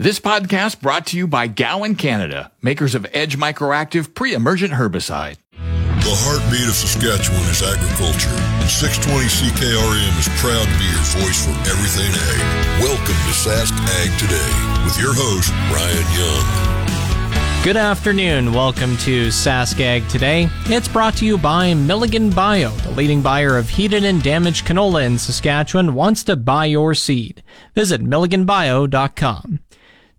This podcast brought to you by Gowan Canada, makers of Edge Microactive pre-emergent herbicide. The heartbeat of Saskatchewan is agriculture, and 620 CKRM is proud to be your voice for everything ag. Welcome to Sask Ag Today with your host, Ryan Young. Good afternoon. Welcome to Sask Ag Today. It's brought to you by Milligan Bio, the leading buyer of heated and damaged canola in Saskatchewan, wants to buy your seed. Visit milliganbio.com.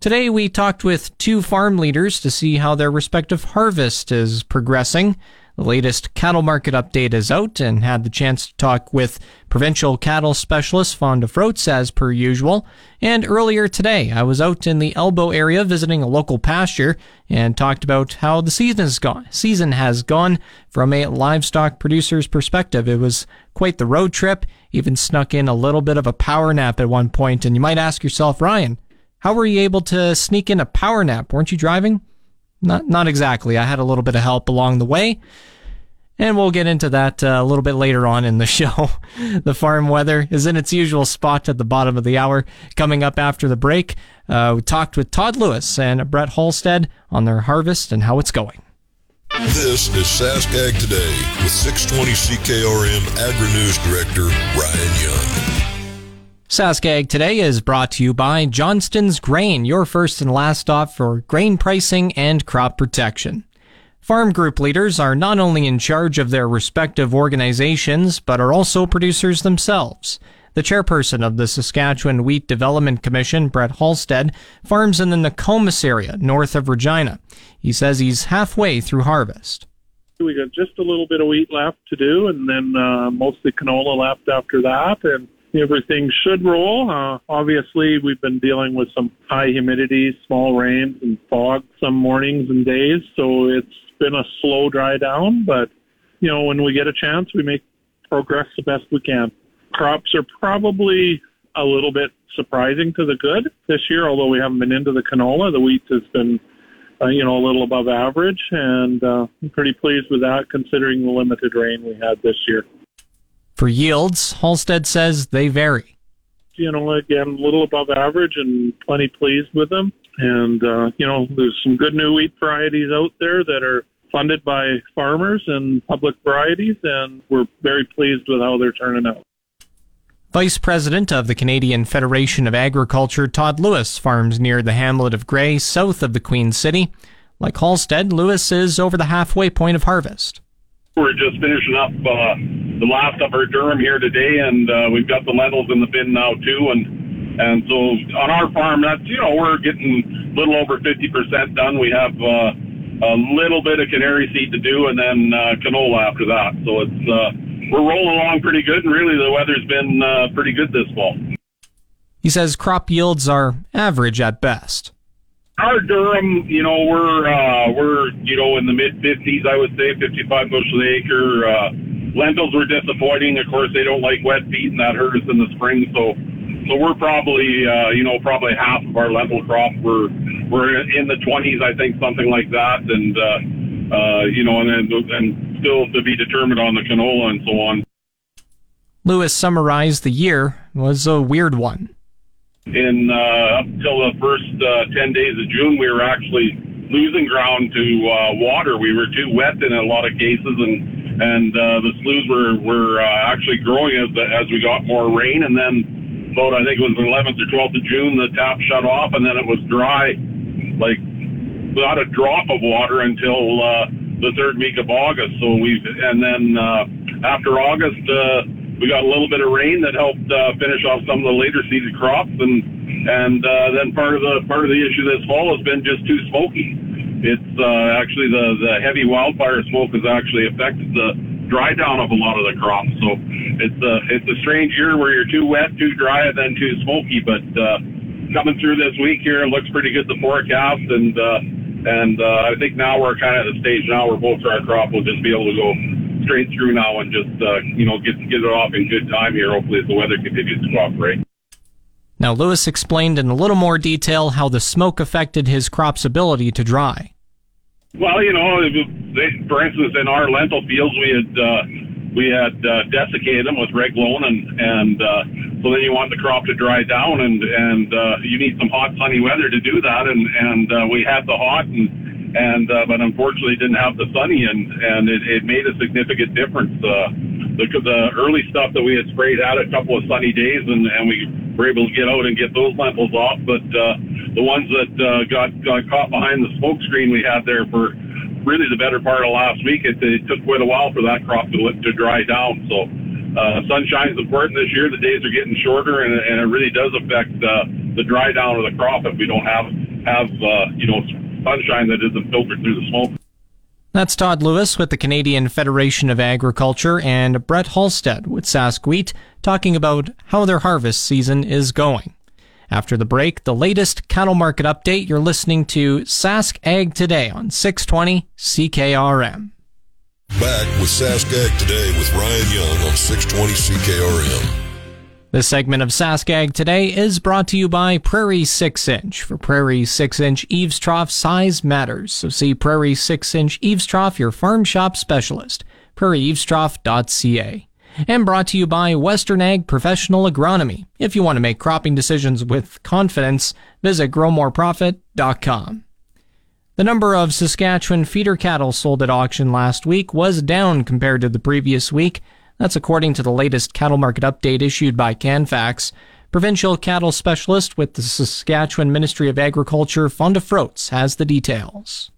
Today we talked with two farm leaders to see how their respective harvest is progressing. The latest cattle market update is out and had the chance to talk with provincial cattle specialist Fonda Froats as per usual. And earlier today, I was out in the Elbow area visiting a local pasture and talked about how the season has gone. Season has gone from a livestock producer's perspective. It was quite the road trip, even snuck in a little bit of a power nap at one point. And you might ask yourself, Ryan, how were you able to sneak in a power nap? Weren't you driving? Not, not exactly. I had a little bit of help along the way. And we'll get into that uh, a little bit later on in the show. the farm weather is in its usual spot at the bottom of the hour. Coming up after the break, uh, we talked with Todd Lewis and Brett Halstead on their harvest and how it's going. This is Sask Ag Today with 620 CKRM Agri News Director Ryan Young. Saskag today is brought to you by Johnston's Grain, your first and last stop for grain pricing and crop protection. Farm group leaders are not only in charge of their respective organizations, but are also producers themselves. The chairperson of the Saskatchewan Wheat Development Commission, Brett Halstead, farms in the Nokomis area, north of Regina. He says he's halfway through harvest. We got just a little bit of wheat left to do, and then uh, mostly canola left after that, and everything should roll. Uh, obviously, we've been dealing with some high humidity, small rains, and fog some mornings and days, so it's been a slow dry down. But you know, when we get a chance, we make progress the best we can. Crops are probably a little bit surprising to the good this year, although we haven't been into the canola. The wheat has been, uh, you know, a little above average, and uh, I'm pretty pleased with that considering the limited rain we had this year. For yields, Halstead says they vary. You know, again, a little above average and plenty pleased with them. And, uh, you know, there's some good new wheat varieties out there that are funded by farmers and public varieties, and we're very pleased with how they're turning out. Vice President of the Canadian Federation of Agriculture, Todd Lewis, farms near the hamlet of Gray, south of the Queen City. Like Halstead, Lewis is over the halfway point of harvest. We're just finishing up uh, the last of our durum here today, and uh, we've got the lentils in the bin now too. And and so on our farm, that's you know we're getting a little over 50% done. We have uh, a little bit of canary seed to do, and then uh, canola after that. So it's uh, we're rolling along pretty good, and really the weather's been uh, pretty good this fall. He says crop yields are average at best our durum, you know, we're uh, we're you know in the mid 50s, I would say 55 bushel acre. Uh, lentils were disappointing. Of course, they don't like wet feet, and that hurt us in the spring. So, so we're probably uh, you know probably half of our lentil crop. We're we're in the 20s, I think, something like that, and uh, uh, you know, and then and still to be determined on the canola and so on. Lewis summarized the year was a weird one in uh, up until the first uh, 10 days of June, we were actually losing ground to uh, water. We were too wet in a lot of cases, and and uh, the sloughs were were uh, actually growing as as we got more rain. And then about I think it was the 11th or 12th of June, the tap shut off, and then it was dry, like without a drop of water until uh, the third week of August. So we and then uh, after August. Uh, we got a little bit of rain that helped uh, finish off some of the later seeded crops, and and uh, then part of the part of the issue this fall has been just too smoky. It's uh, actually the the heavy wildfire smoke has actually affected the dry down of a lot of the crops. So it's a it's a strange year where you're too wet, too dry, and then too smoky. But uh, coming through this week here. It looks pretty good, the forecast. And, uh, and uh, I think now we're kind of at the stage now where both of our crop will just be able to go straight through now and just, uh, you know, get, get it off in good time here, hopefully, as the weather continues to cooperate. Now, Lewis explained in a little more detail how the smoke affected his crop's ability to dry. Well, you know, they, for instance, in our lentil fields, we had uh, we had uh, desiccated them with Reglone, and and uh, so then you want the crop to dry down, and and uh, you need some hot, sunny weather to do that, and and uh, we had the hot, and and uh, but unfortunately didn't have the sunny, and and it, it made a significant difference. Uh, the, the early stuff that we had sprayed had a couple of sunny days, and and we were able to get out and get those lentils off, but uh, the ones that uh, got got caught behind the smoke screen we had there for really the better part of last week, it, it took quite a while for that crop to to dry down. So uh, is important this year. The days are getting shorter, and, and it really does affect uh, the dry down of the crop if we don't have have uh, you know sunshine that isn't filtered through the smoke. That's Todd Lewis with the Canadian Federation of Agriculture and Brett Halstead with Sask Wheat talking about how their harvest season is going. After the break, the latest cattle market update. You're listening to Sask Ag Today on 620 CKRM. Back with Sask Ag Today with Ryan Young on 620 CKRM. This segment of Saskag today is brought to you by Prairie 6 Inch. For Prairie 6 Inch Eaves Trough, size matters. So see Prairie 6 Inch Eaves Trough, your farm shop specialist. PrairieEavesTrough.ca. And brought to you by Western Ag Professional Agronomy. If you want to make cropping decisions with confidence, visit growmoreprofit.com. The number of Saskatchewan feeder cattle sold at auction last week was down compared to the previous week. That's according to the latest cattle market update issued by Canfax. Provincial cattle specialist with the Saskatchewan Ministry of Agriculture, Fonda Froats, has the details.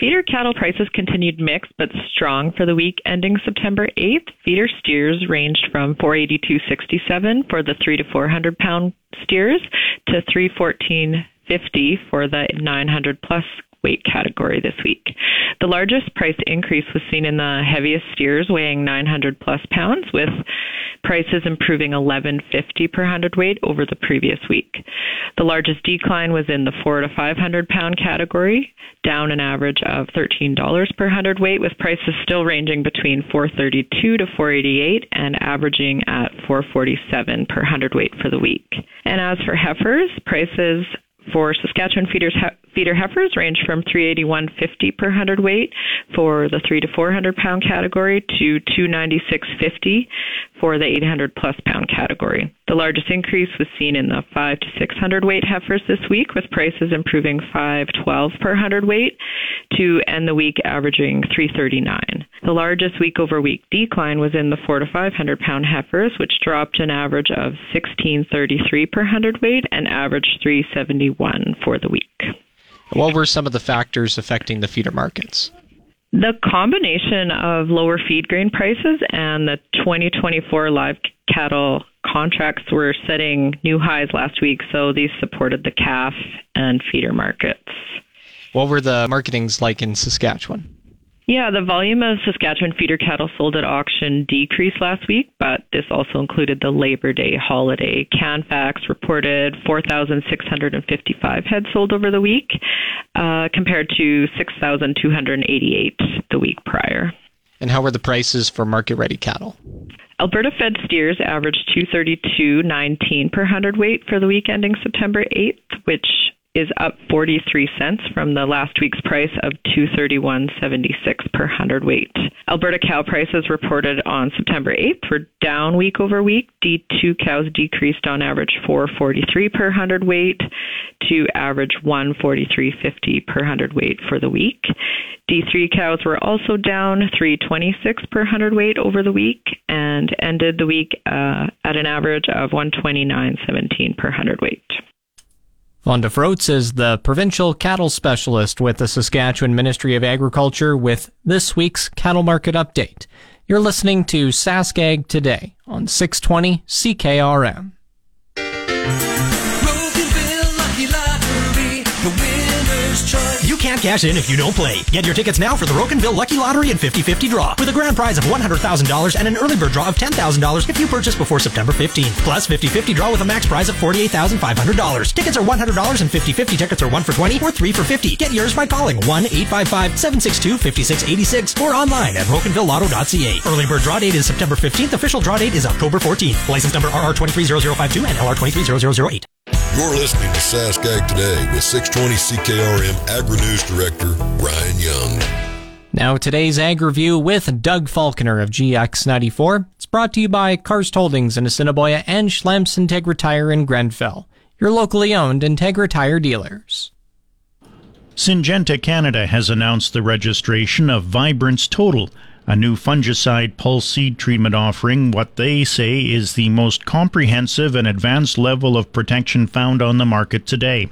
Feeder cattle prices continued mixed but strong for the week ending September 8th. Feeder steers ranged from 482.67 for the 3 to 400 pound steers to 314.50 for the 900 plus weight category this week. The largest price increase was seen in the heaviest steers weighing 900 plus pounds with prices improving 11.50 per hundredweight over the previous week. The largest decline was in the 4 to 500 pound category, down an average of $13 per hundredweight with prices still ranging between 432 to 488 and averaging at 447 per hundredweight for the week. And as for heifers, prices for Saskatchewan feeders, feeder heifers range from 381.50 per hundredweight for the 3 to 400 pound category to 296.50 for the 800 plus pound category. The largest increase was seen in the 5 to 600 weight heifers this week, with prices improving 5.12 per hundred weight to end the week averaging 339. The largest week over week decline was in the 4 to 500 pound heifers, which dropped an average of 1633 per hundred weight and averaged 371 for the week. What were some of the factors affecting the feeder markets? The combination of lower feed grain prices and the 2024 live cattle contracts were setting new highs last week, so these supported the calf and feeder markets. What were the marketings like in Saskatchewan? Yeah, the volume of Saskatchewan feeder cattle sold at auction decreased last week, but this also included the Labor Day holiday. Canfax reported 4,655 head sold over the week, uh, compared to 6,288 the week prior. And how were the prices for market ready cattle? Alberta fed steers averaged 232.19 per hundredweight for the week ending September 8th, which is up 43 cents from the last week's price of 231.76 per hundredweight. Alberta cow prices reported on September 8th were down week over week. D2 cows decreased on average 443 per hundredweight to average 143.50 per hundredweight for the week. D3 cows were also down 326 per hundredweight over the week and ended the week uh, at an average of 129.17 per hundredweight. Fonda Froats is the provincial cattle specialist with the Saskatchewan Ministry of Agriculture with this week's cattle market update. You're listening to Saskag today on 620 CKRM. Can't cash in if you don't play. Get your tickets now for the Rocanville Lucky Lottery and 50-50 draw with a grand prize of $100,000 and an early bird draw of $10,000 if you purchase before September 15th. Plus 50-50 draw with a max prize of $48,500. Tickets are $100 and 50-50 tickets are 1 for 20 or 3 for 50. Get yours by calling 1-855-762-5686 or online at rocanvillelotto.ca. Early bird draw date is September 15th. Official draw date is October 14th. License number RR230052 and LR230008. You're listening to Saskag Today with 620 CKRM Agri News Director Ryan Young. Now, today's Ag Review with Doug Falconer of GX94. It's brought to you by Karst Holdings in Assiniboia and Schlamps Integra Tire in Grenfell, your locally owned Integra Tire dealers. Syngenta Canada has announced the registration of Vibrance Total, a new fungicide pulse seed treatment offering what they say is the most comprehensive and advanced level of protection found on the market today.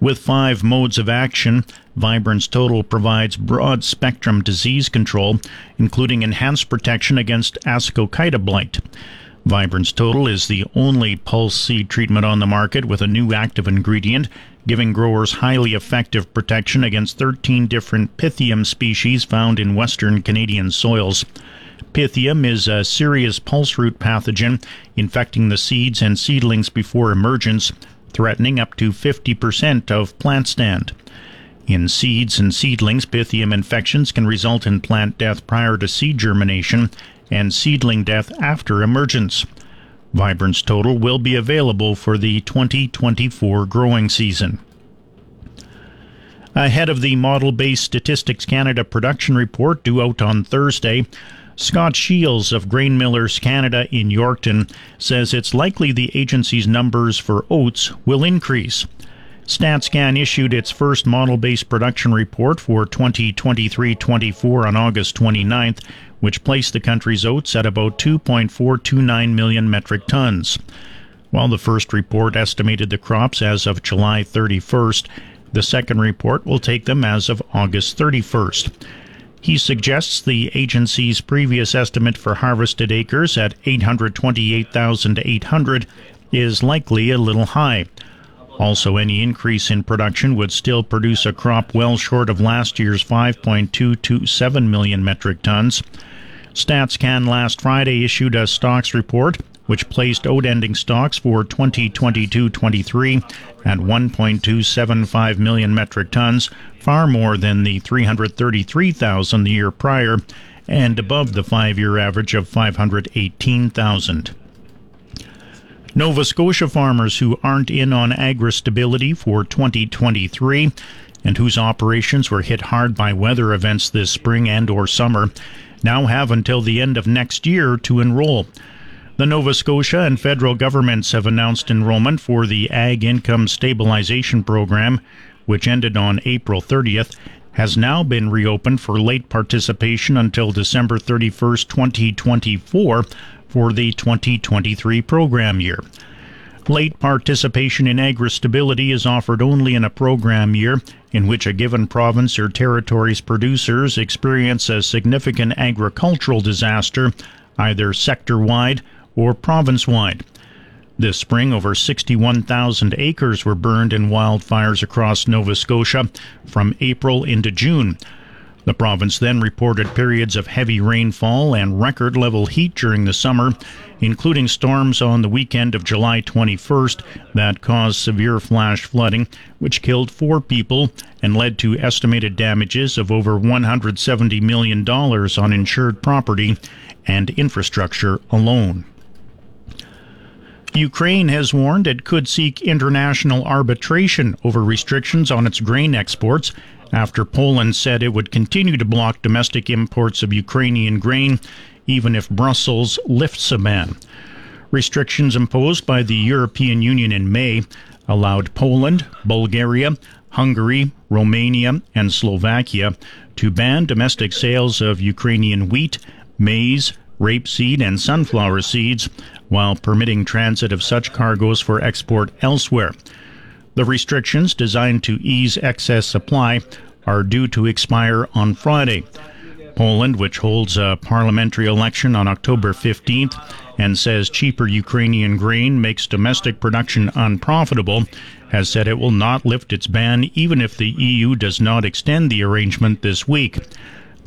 With five modes of action, Vibrance Total provides broad spectrum disease control, including enhanced protection against Ascochyta blight. Vibrance Total is the only pulse seed treatment on the market with a new active ingredient, giving growers highly effective protection against 13 different Pythium species found in western Canadian soils. Pythium is a serious pulse root pathogen infecting the seeds and seedlings before emergence, threatening up to 50% of plant stand. In seeds and seedlings, Pythium infections can result in plant death prior to seed germination and seedling death after emergence. Vibrance Total will be available for the 2024 growing season. Ahead of the Model Based Statistics Canada production report due out on Thursday, Scott Shields of Grain Millers Canada in Yorkton says it's likely the agency's numbers for oats will increase. StatsCan issued its first model based production report for 2023 24 on August 29th, which placed the country's oats at about 2.429 million metric tons. While the first report estimated the crops as of July 31st, the second report will take them as of August 31st. He suggests the agency's previous estimate for harvested acres at 828,800 is likely a little high. Also, any increase in production would still produce a crop well short of last year's 5.227 million metric tons. StatsCan last Friday issued a stocks report which placed oat ending stocks for 2022-23 at 1.275 million metric tons, far more than the 333,000 the year prior and above the 5-year average of 518,000. Nova Scotia farmers who aren't in on agri stability for 2023 and whose operations were hit hard by weather events this spring and or summer now have until the end of next year to enroll. The Nova Scotia and federal governments have announced enrollment for the Ag Income Stabilization Program, which ended on April 30th, has now been reopened for late participation until December 31st, 2024 for the 2023 program year. Late participation in agri-stability is offered only in a program year in which a given province or territory's producers experience a significant agricultural disaster, either sector-wide or province-wide. This spring, over 61,000 acres were burned in wildfires across Nova Scotia from April into June. The province then reported periods of heavy rainfall and record level heat during the summer, including storms on the weekend of July 21st that caused severe flash flooding, which killed four people and led to estimated damages of over $170 million on insured property and infrastructure alone. Ukraine has warned it could seek international arbitration over restrictions on its grain exports after Poland said it would continue to block domestic imports of Ukrainian grain even if Brussels lifts a ban. Restrictions imposed by the European Union in May allowed Poland, Bulgaria, Hungary, Romania, and Slovakia to ban domestic sales of Ukrainian wheat, maize, rapeseed, and sunflower seeds, while permitting transit of such cargoes for export elsewhere. The restrictions, designed to ease excess supply, are due to expire on Friday. Poland, which holds a parliamentary election on October 15th and says cheaper Ukrainian grain makes domestic production unprofitable, has said it will not lift its ban even if the EU does not extend the arrangement this week.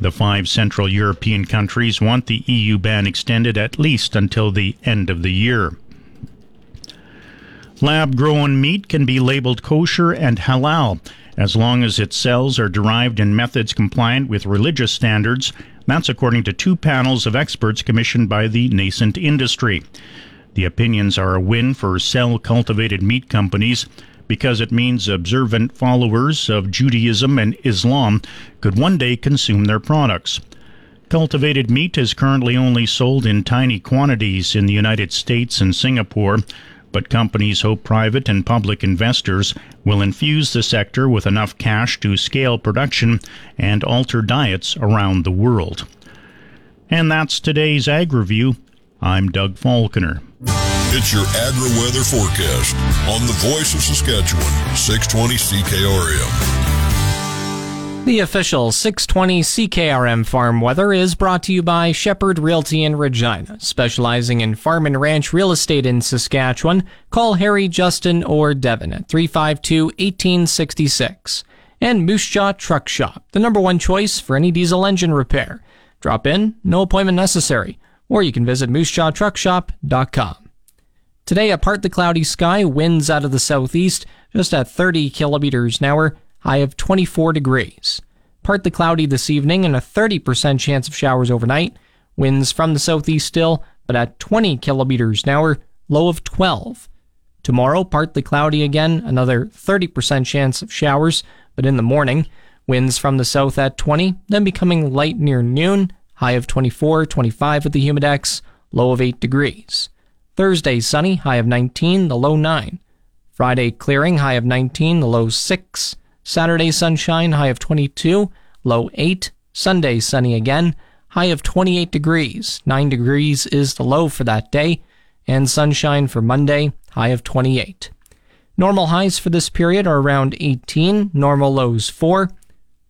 The five Central European countries want the EU ban extended at least until the end of the year. Lab grown meat can be labeled kosher and halal as long as its cells are derived in methods compliant with religious standards. That's according to two panels of experts commissioned by the nascent industry. The opinions are a win for cell cultivated meat companies because it means observant followers of Judaism and Islam could one day consume their products. Cultivated meat is currently only sold in tiny quantities in the United States and Singapore, but companies hope private and public investors will infuse the sector with enough cash to scale production and alter diets around the world. And that's today's Ag Review. I'm Doug Falconer. It's your agri weather forecast on the voice of Saskatchewan, 620 CKRM. The official 620 CKRM farm weather is brought to you by Shepherd Realty in Regina, specializing in farm and ranch real estate in Saskatchewan. Call Harry, Justin, or Devin at 352 1866. And Moose Jaw Truck Shop, the number one choice for any diesel engine repair. Drop in, no appointment necessary, or you can visit moosejawtruckshop.com. Today, a partly cloudy sky, winds out of the southeast, just at 30 kilometers an hour high of 24 degrees. Partly cloudy this evening and a 30% chance of showers overnight. Winds from the southeast still, but at 20 kilometers an hour, low of 12. Tomorrow, partly cloudy again, another 30% chance of showers, but in the morning, winds from the south at 20, then becoming light near noon, high of 24, 25 with the humidex, low of 8 degrees. Thursday, sunny, high of 19, the low 9. Friday, clearing, high of 19, the low 6. Saturday, sunshine, high of 22, low 8. Sunday, sunny again, high of 28 degrees. 9 degrees is the low for that day. And sunshine for Monday, high of 28. Normal highs for this period are around 18, normal lows 4.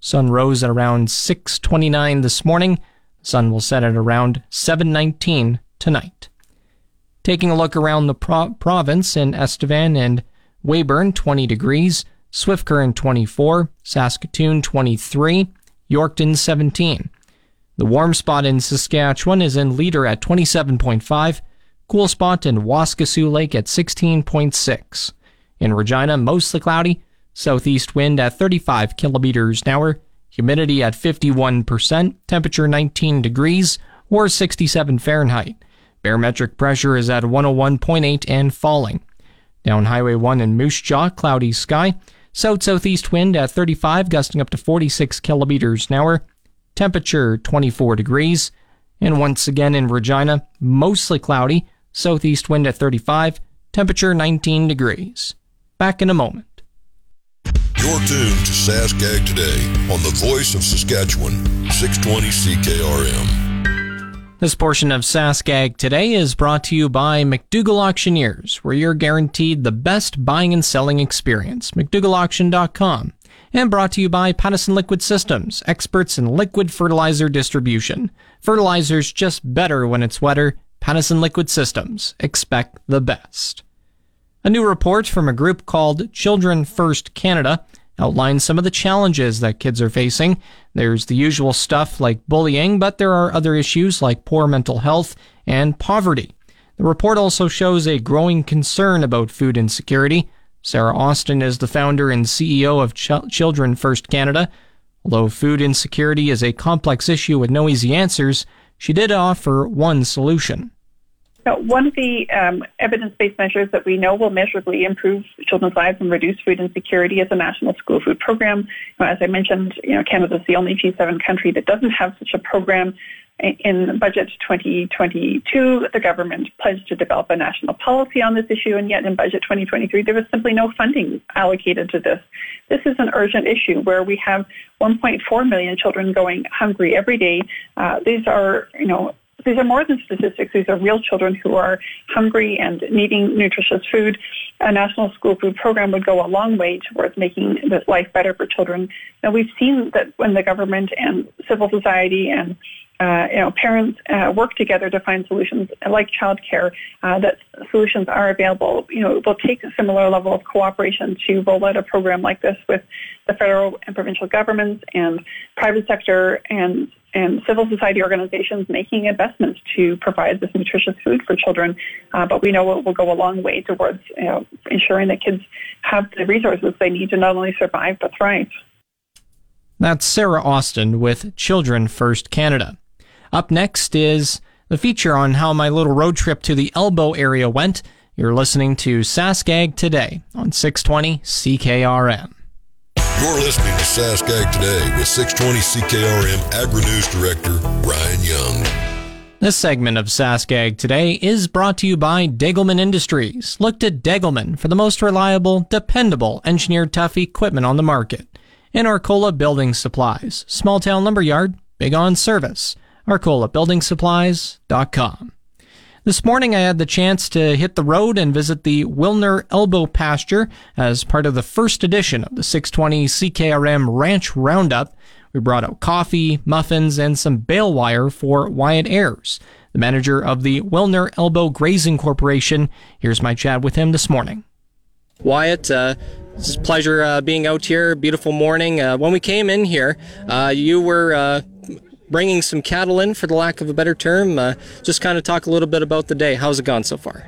Sun rose at around 6:29 this morning. Sun will set at around 7:19 tonight. Taking a look around the pro- province in Estevan and Weyburn, 20 degrees. Swift Current 24, Saskatoon 23, Yorkton 17. The warm spot in Saskatchewan is in Leader at 27.5, cool spot in Waskesiu Lake at 16.6. In Regina, mostly cloudy, southeast wind at 35 kilometers an hour, humidity at 51%, temperature 19 degrees or 67 Fahrenheit. Barometric pressure is at 101.8 and falling. Down Highway 1 in Moose Jaw, cloudy sky. South southeast wind at 35, gusting up to 46 kilometers an hour. Temperature 24 degrees. And once again in Regina, mostly cloudy. Southeast wind at 35, temperature 19 degrees. Back in a moment. You're tuned to Sask Ag Today on the voice of Saskatchewan, 620 CKRM. This portion of SaskAg today is brought to you by McDougall Auctioneers, where you're guaranteed the best buying and selling experience. McDougallAuction.com. And brought to you by Pattison Liquid Systems, experts in liquid fertilizer distribution. Fertilizer's just better when it's wetter. Pattison Liquid Systems. Expect the best. A new report from a group called Children First Canada outlines some of the challenges that kids are facing. There's the usual stuff like bullying, but there are other issues like poor mental health and poverty. The report also shows a growing concern about food insecurity. Sarah Austin is the founder and CEO of Ch- Children First Canada. Although food insecurity is a complex issue with no easy answers, she did offer one solution. One of the um, evidence-based measures that we know will measurably improve children's lives and reduce food insecurity is a national school food program. As I mentioned, you know, Canada is the only G7 country that doesn't have such a program. In budget 2022, the government pledged to develop a national policy on this issue, and yet in budget 2023, there was simply no funding allocated to this. This is an urgent issue where we have 1.4 million children going hungry every day. Uh, these are, you know, these are more than statistics. These are real children who are hungry and needing nutritious food. A national school food program would go a long way towards making the life better for children. Now, we've seen that when the government and civil society and uh, you know, parents uh, work together to find solutions like childcare, uh, that solutions are available. You know, it will take a similar level of cooperation to roll out a program like this with the federal and provincial governments and private sector and and civil society organizations making investments to provide this nutritious food for children. Uh, but we know it will go a long way towards you know, ensuring that kids have the resources they need to not only survive but thrive. That's Sarah Austin with Children First Canada. Up next is the feature on how my little road trip to the Elbow area went. You're listening to Saskag today on 620 CKRM. You're listening to Saskag Today with 620 CKRM Agri-News Director Ryan Young. This segment of Saskag Today is brought to you by Degelman Industries. Look to Degelman for the most reliable, dependable, engineered tough equipment on the market. And Arcola Building Supplies, small town lumberyard, big on service arcolabuildingsupplies.com. This morning I had the chance to hit the road and visit the Wilner Elbow Pasture as part of the first edition of the 620 CKRM Ranch Roundup. We brought out coffee, muffins, and some bale wire for Wyatt Ayers, the manager of the Wilner Elbow Grazing Corporation. Here's my chat with him this morning. Wyatt, uh, it's a pleasure uh, being out here. Beautiful morning. Uh, when we came in here, uh, you were uh, bringing some cattle in, for the lack of a better term. Uh, just kind of talk a little bit about the day. How's it gone so far?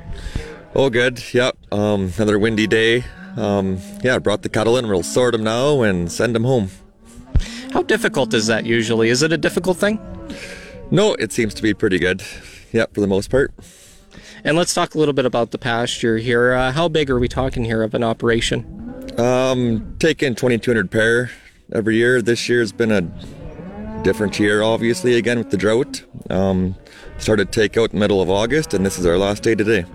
Oh, good. Yep. Um, another windy day. Um, yeah, brought the cattle in. We'll sort them now and send them home. How difficult is that usually? Is it a difficult thing? No, it seems to be pretty good. Yep, for the most part. And let's talk a little bit about the pasture here. Uh, how big are we talking here of an operation? Um, taking 2,200 pair every year. This year's been a different year, obviously, again with the drought. Um, started takeout middle of August, and this is our last day today.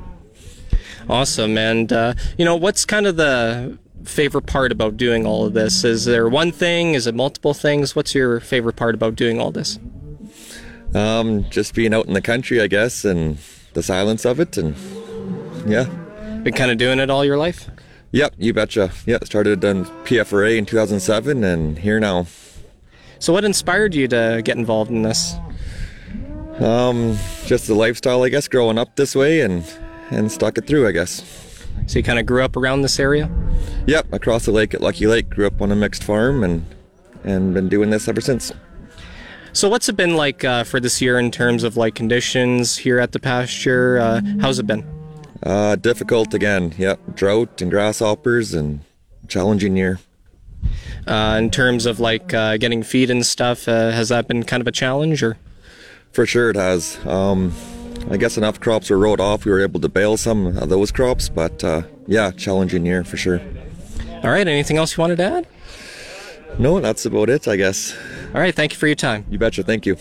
Awesome. And, uh, you know, what's kind of the favorite part about doing all of this? Is there one thing? Is it multiple things? What's your favorite part about doing all this? Um, just being out in the country, I guess, and the silence of it, and yeah. Been kind of doing it all your life? Yep, you betcha. Yeah, started on PFRA in 2007, and here now. So, what inspired you to get involved in this? Um, just the lifestyle, I guess, growing up this way, and and stuck it through, I guess. So you kind of grew up around this area? Yep, across the lake at Lucky Lake. Grew up on a mixed farm, and and been doing this ever since. So what's it been like uh, for this year in terms of like conditions here at the pasture? Uh, how's it been? Uh, difficult again. Yep, drought and grasshoppers and challenging year. Uh, in terms of like uh, getting feed and stuff, uh, has that been kind of a challenge or? For sure it has. Um, I guess enough crops were wrote off. We were able to bale some of those crops, but uh, yeah, challenging year for sure. All right. Anything else you wanted to add? No, that's about it, I guess. All right. Thank you for your time. You betcha. Thank you.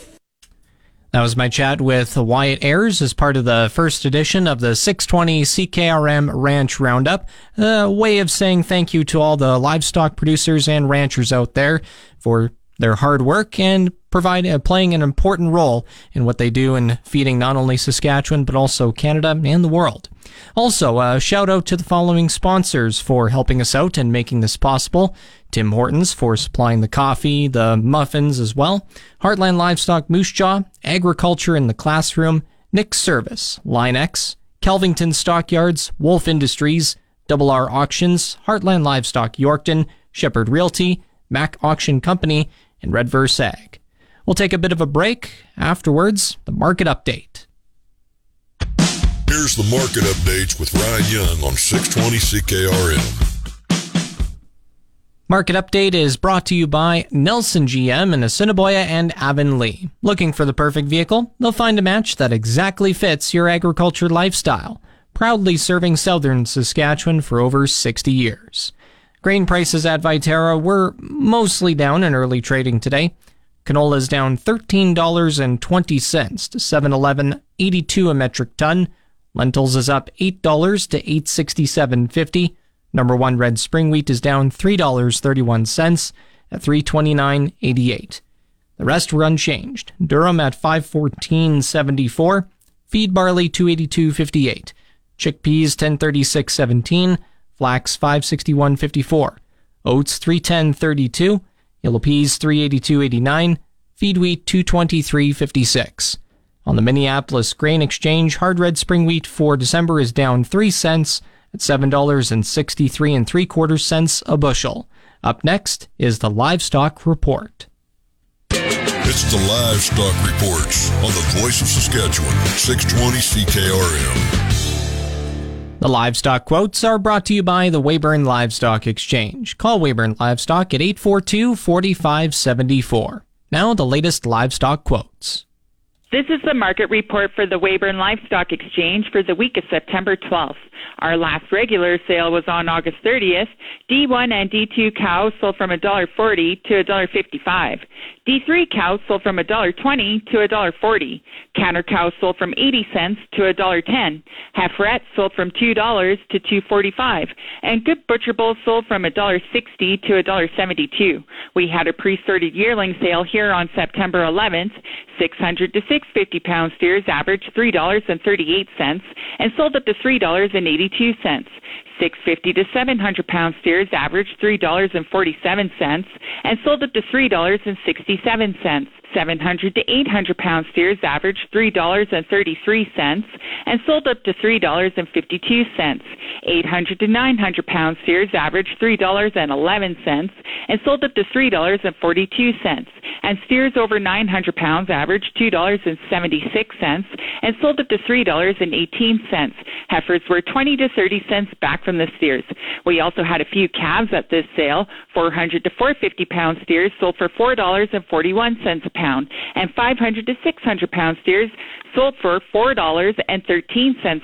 That was my chat with Wyatt Ayers as part of the first edition of the 620 CKRM Ranch Roundup. A way of saying thank you to all the livestock producers and ranchers out there for their hard work and provide uh, playing an important role in what they do in feeding not only Saskatchewan but also Canada and the world. Also, a shout out to the following sponsors for helping us out and making this possible. Tim Hortons for supplying the coffee, the muffins as well. Heartland Livestock Moose Jaw, Agriculture in the Classroom, Nick's Service, Line X, Kelvington Stockyards, Wolf Industries, Double R Auctions, Heartland Livestock Yorkton, Shepherd Realty, Mac Auction Company, and Redvers Ag. We'll take a bit of a break. Afterwards, the market update. Here's the market updates with Ryan Young on 620 CKRM. Market Update is brought to you by Nelson GM in Assiniboia and Avonlea. Looking for the perfect vehicle? They'll find a match that exactly fits your agriculture lifestyle. Proudly serving southern Saskatchewan for over 60 years. Grain prices at Viterra were mostly down in early trading today. Canola is down $13.20 to 711.82 a metric ton. Lentils is up $8 to 867.50. Number one red spring wheat is down $3.31 at 329.88. The rest were unchanged. Durum at 514.74. Feed barley 282.58. Chickpeas 1036.17. Flax 561.54. Oats 310.32. Yellow peas 382.89. feed wheat 223.56. On the Minneapolis Grain Exchange, hard red spring wheat for December is down 3 cents at $7.63 and 3 quarter cents a bushel. Up next is the livestock report. It's the livestock reports on the voice of Saskatchewan, 620 CKRM. The livestock quotes are brought to you by the Weyburn Livestock Exchange. Call Weyburn Livestock at 842 4574. Now, the latest livestock quotes. This is the market report for the Weyburn Livestock Exchange for the week of September 12th. Our last regular sale was on August 30th. D1 and D2 cows sold from $1.40 to $1.55. D3 cows sold from $1.20 to $1.40. Counter cows sold from 80 cents to $1.10. Heiferettes sold from $2 to $2.45. And good butcher bulls sold from $1.60 to $1.72. We had a pre-sorted yearling sale here on September 11th. 600 to 650 pound steers averaged $3.38 and sold up to $3.82. 650 to 700 pound steers averaged $3.47 and sold up to $3.67. 700 to 800 pound steers averaged $3.33 and sold up to $3.52. 800 to 900 pound steers averaged $3.11 and sold up to $3.42. And steers over 900 pounds averaged $2.76 and sold up to $3.18. Heifers were 20 to 30 cents back from the steers. We also had a few calves at this sale. 400 to 450 pound steers sold for $4.41 a pound, and 500 to 600 pound steers sold for $4.13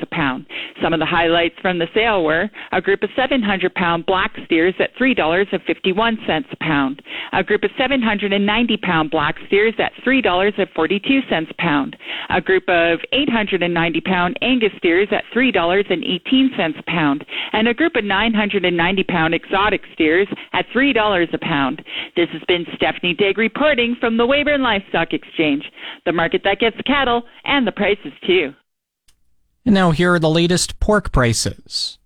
a pound. Some of the highlights from the sale were a group of 700 pound black steers at $3.51 a pound, a group of 790 pound black steers at $3.42 a pound, a group of 890 pound Angus steers at $3.18 a pound, and a group of 990 pound exotic steers at $3 a pound. This has been Stephanie Digg reporting from the Weyburn Livestock Exchange, the market that gets cattle and the prices too. And now here are the latest pork prices.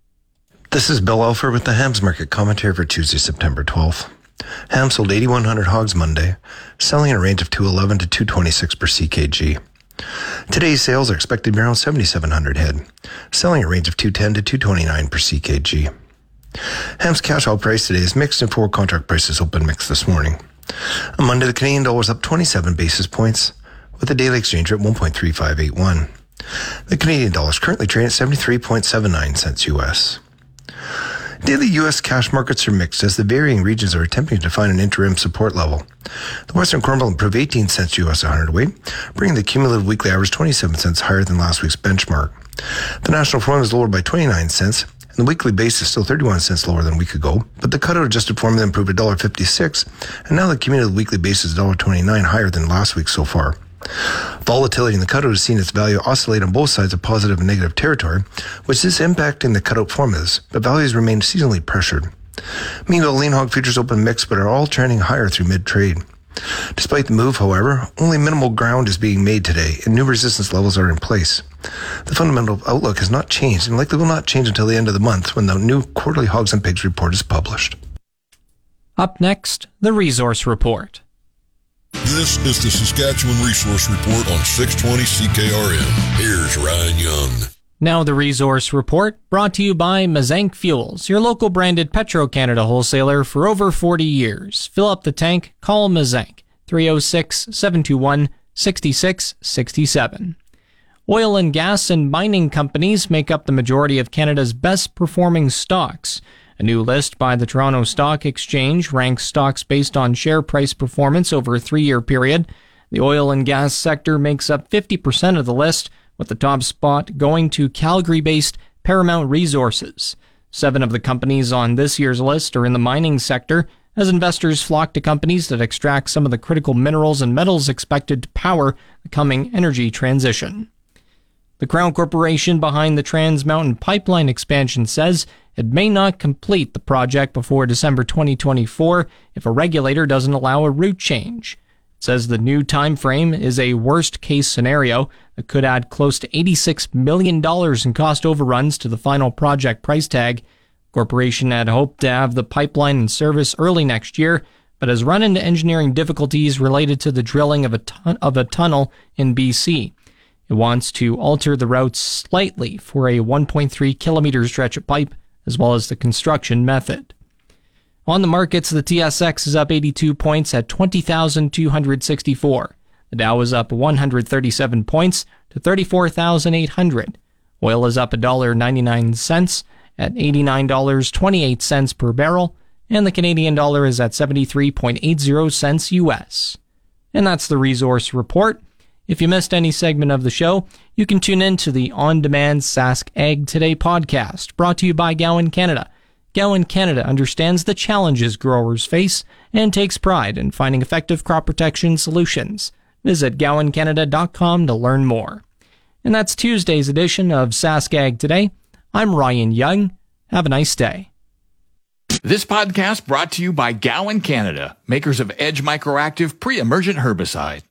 This is Bill Alfer with the Hams Market commentary for Tuesday, September 12th. Ham sold 8,100 hogs Monday, selling in a range of 211 to 226 per CKG. Today's sales are expected to be around 7,700 head, selling a range of 210 to 229 per CKG. Ham's cash oil price today is mixed and forward contract prices open mixed this morning. On Monday, the Canadian dollar was up 27 basis points, with the daily exchange rate 1.3581. The Canadian dollar is currently trading at 73.79 cents US. Daily U.S. cash markets are mixed as the varying regions are attempting to find an interim support level. The Western Corn Belt improved 18 cents U.S. a hundredweight, bringing the cumulative weekly average 27 cents higher than last week's benchmark. The national formula is lowered by 29 cents, and the weekly base is still 31 cents lower than a week ago, but the cutout adjusted formula improved $1.56, and now the cumulative weekly base is $1.29 higher than last week so far. Volatility in the cutout has seen its value oscillate on both sides of positive and negative territory, which is impacting the cutout formulas, but values remain seasonally pressured. Meanwhile, lean hog futures open mixed, but are all trending higher through mid-trade. Despite the move, however, only minimal ground is being made today, and new resistance levels are in place. The fundamental outlook has not changed, and likely will not change until the end of the month when the new quarterly hogs and pigs report is published. Up next, the resource report. This is the Saskatchewan Resource Report on 620 CKRM. Here's Ryan Young. Now, the resource report brought to you by Mazank Fuels, your local branded Petro Canada wholesaler for over 40 years. Fill up the tank, call Mazank 306 721 6667. Oil and gas and mining companies make up the majority of Canada's best performing stocks. A new list by the Toronto Stock Exchange ranks stocks based on share price performance over a three year period. The oil and gas sector makes up 50% of the list, with the top spot going to Calgary based Paramount Resources. Seven of the companies on this year's list are in the mining sector, as investors flock to companies that extract some of the critical minerals and metals expected to power the coming energy transition. The Crown Corporation behind the Trans Mountain Pipeline expansion says it may not complete the project before December 2024 if a regulator doesn't allow a route change. Says the new time frame is a worst case scenario that could add close to $86 million in cost overruns to the final project price tag. Corporation had hoped to have the pipeline in service early next year, but has run into engineering difficulties related to the drilling of a, of a tunnel in BC. It wants to alter the route slightly for a 1.3 kilometer stretch of pipe, as well as the construction method. On the markets, the TSX is up 82 points at 20,264. The Dow is up 137 points to 34,800. Oil is up $1.99 at $89.28 per barrel, and the Canadian dollar is at 73.80 cents US. And that's the resource report. If you missed any segment of the show, you can tune in to the on demand Sask Ag Today podcast, brought to you by Gowan Canada. Gowan Canada understands the challenges growers face and takes pride in finding effective crop protection solutions. Visit gowancanada.com to learn more. And that's Tuesday's edition of SaskAg Today. I'm Ryan Young. Have a nice day. This podcast brought to you by Gowan Canada, makers of Edge MicroActiv pre-emergent herbicide.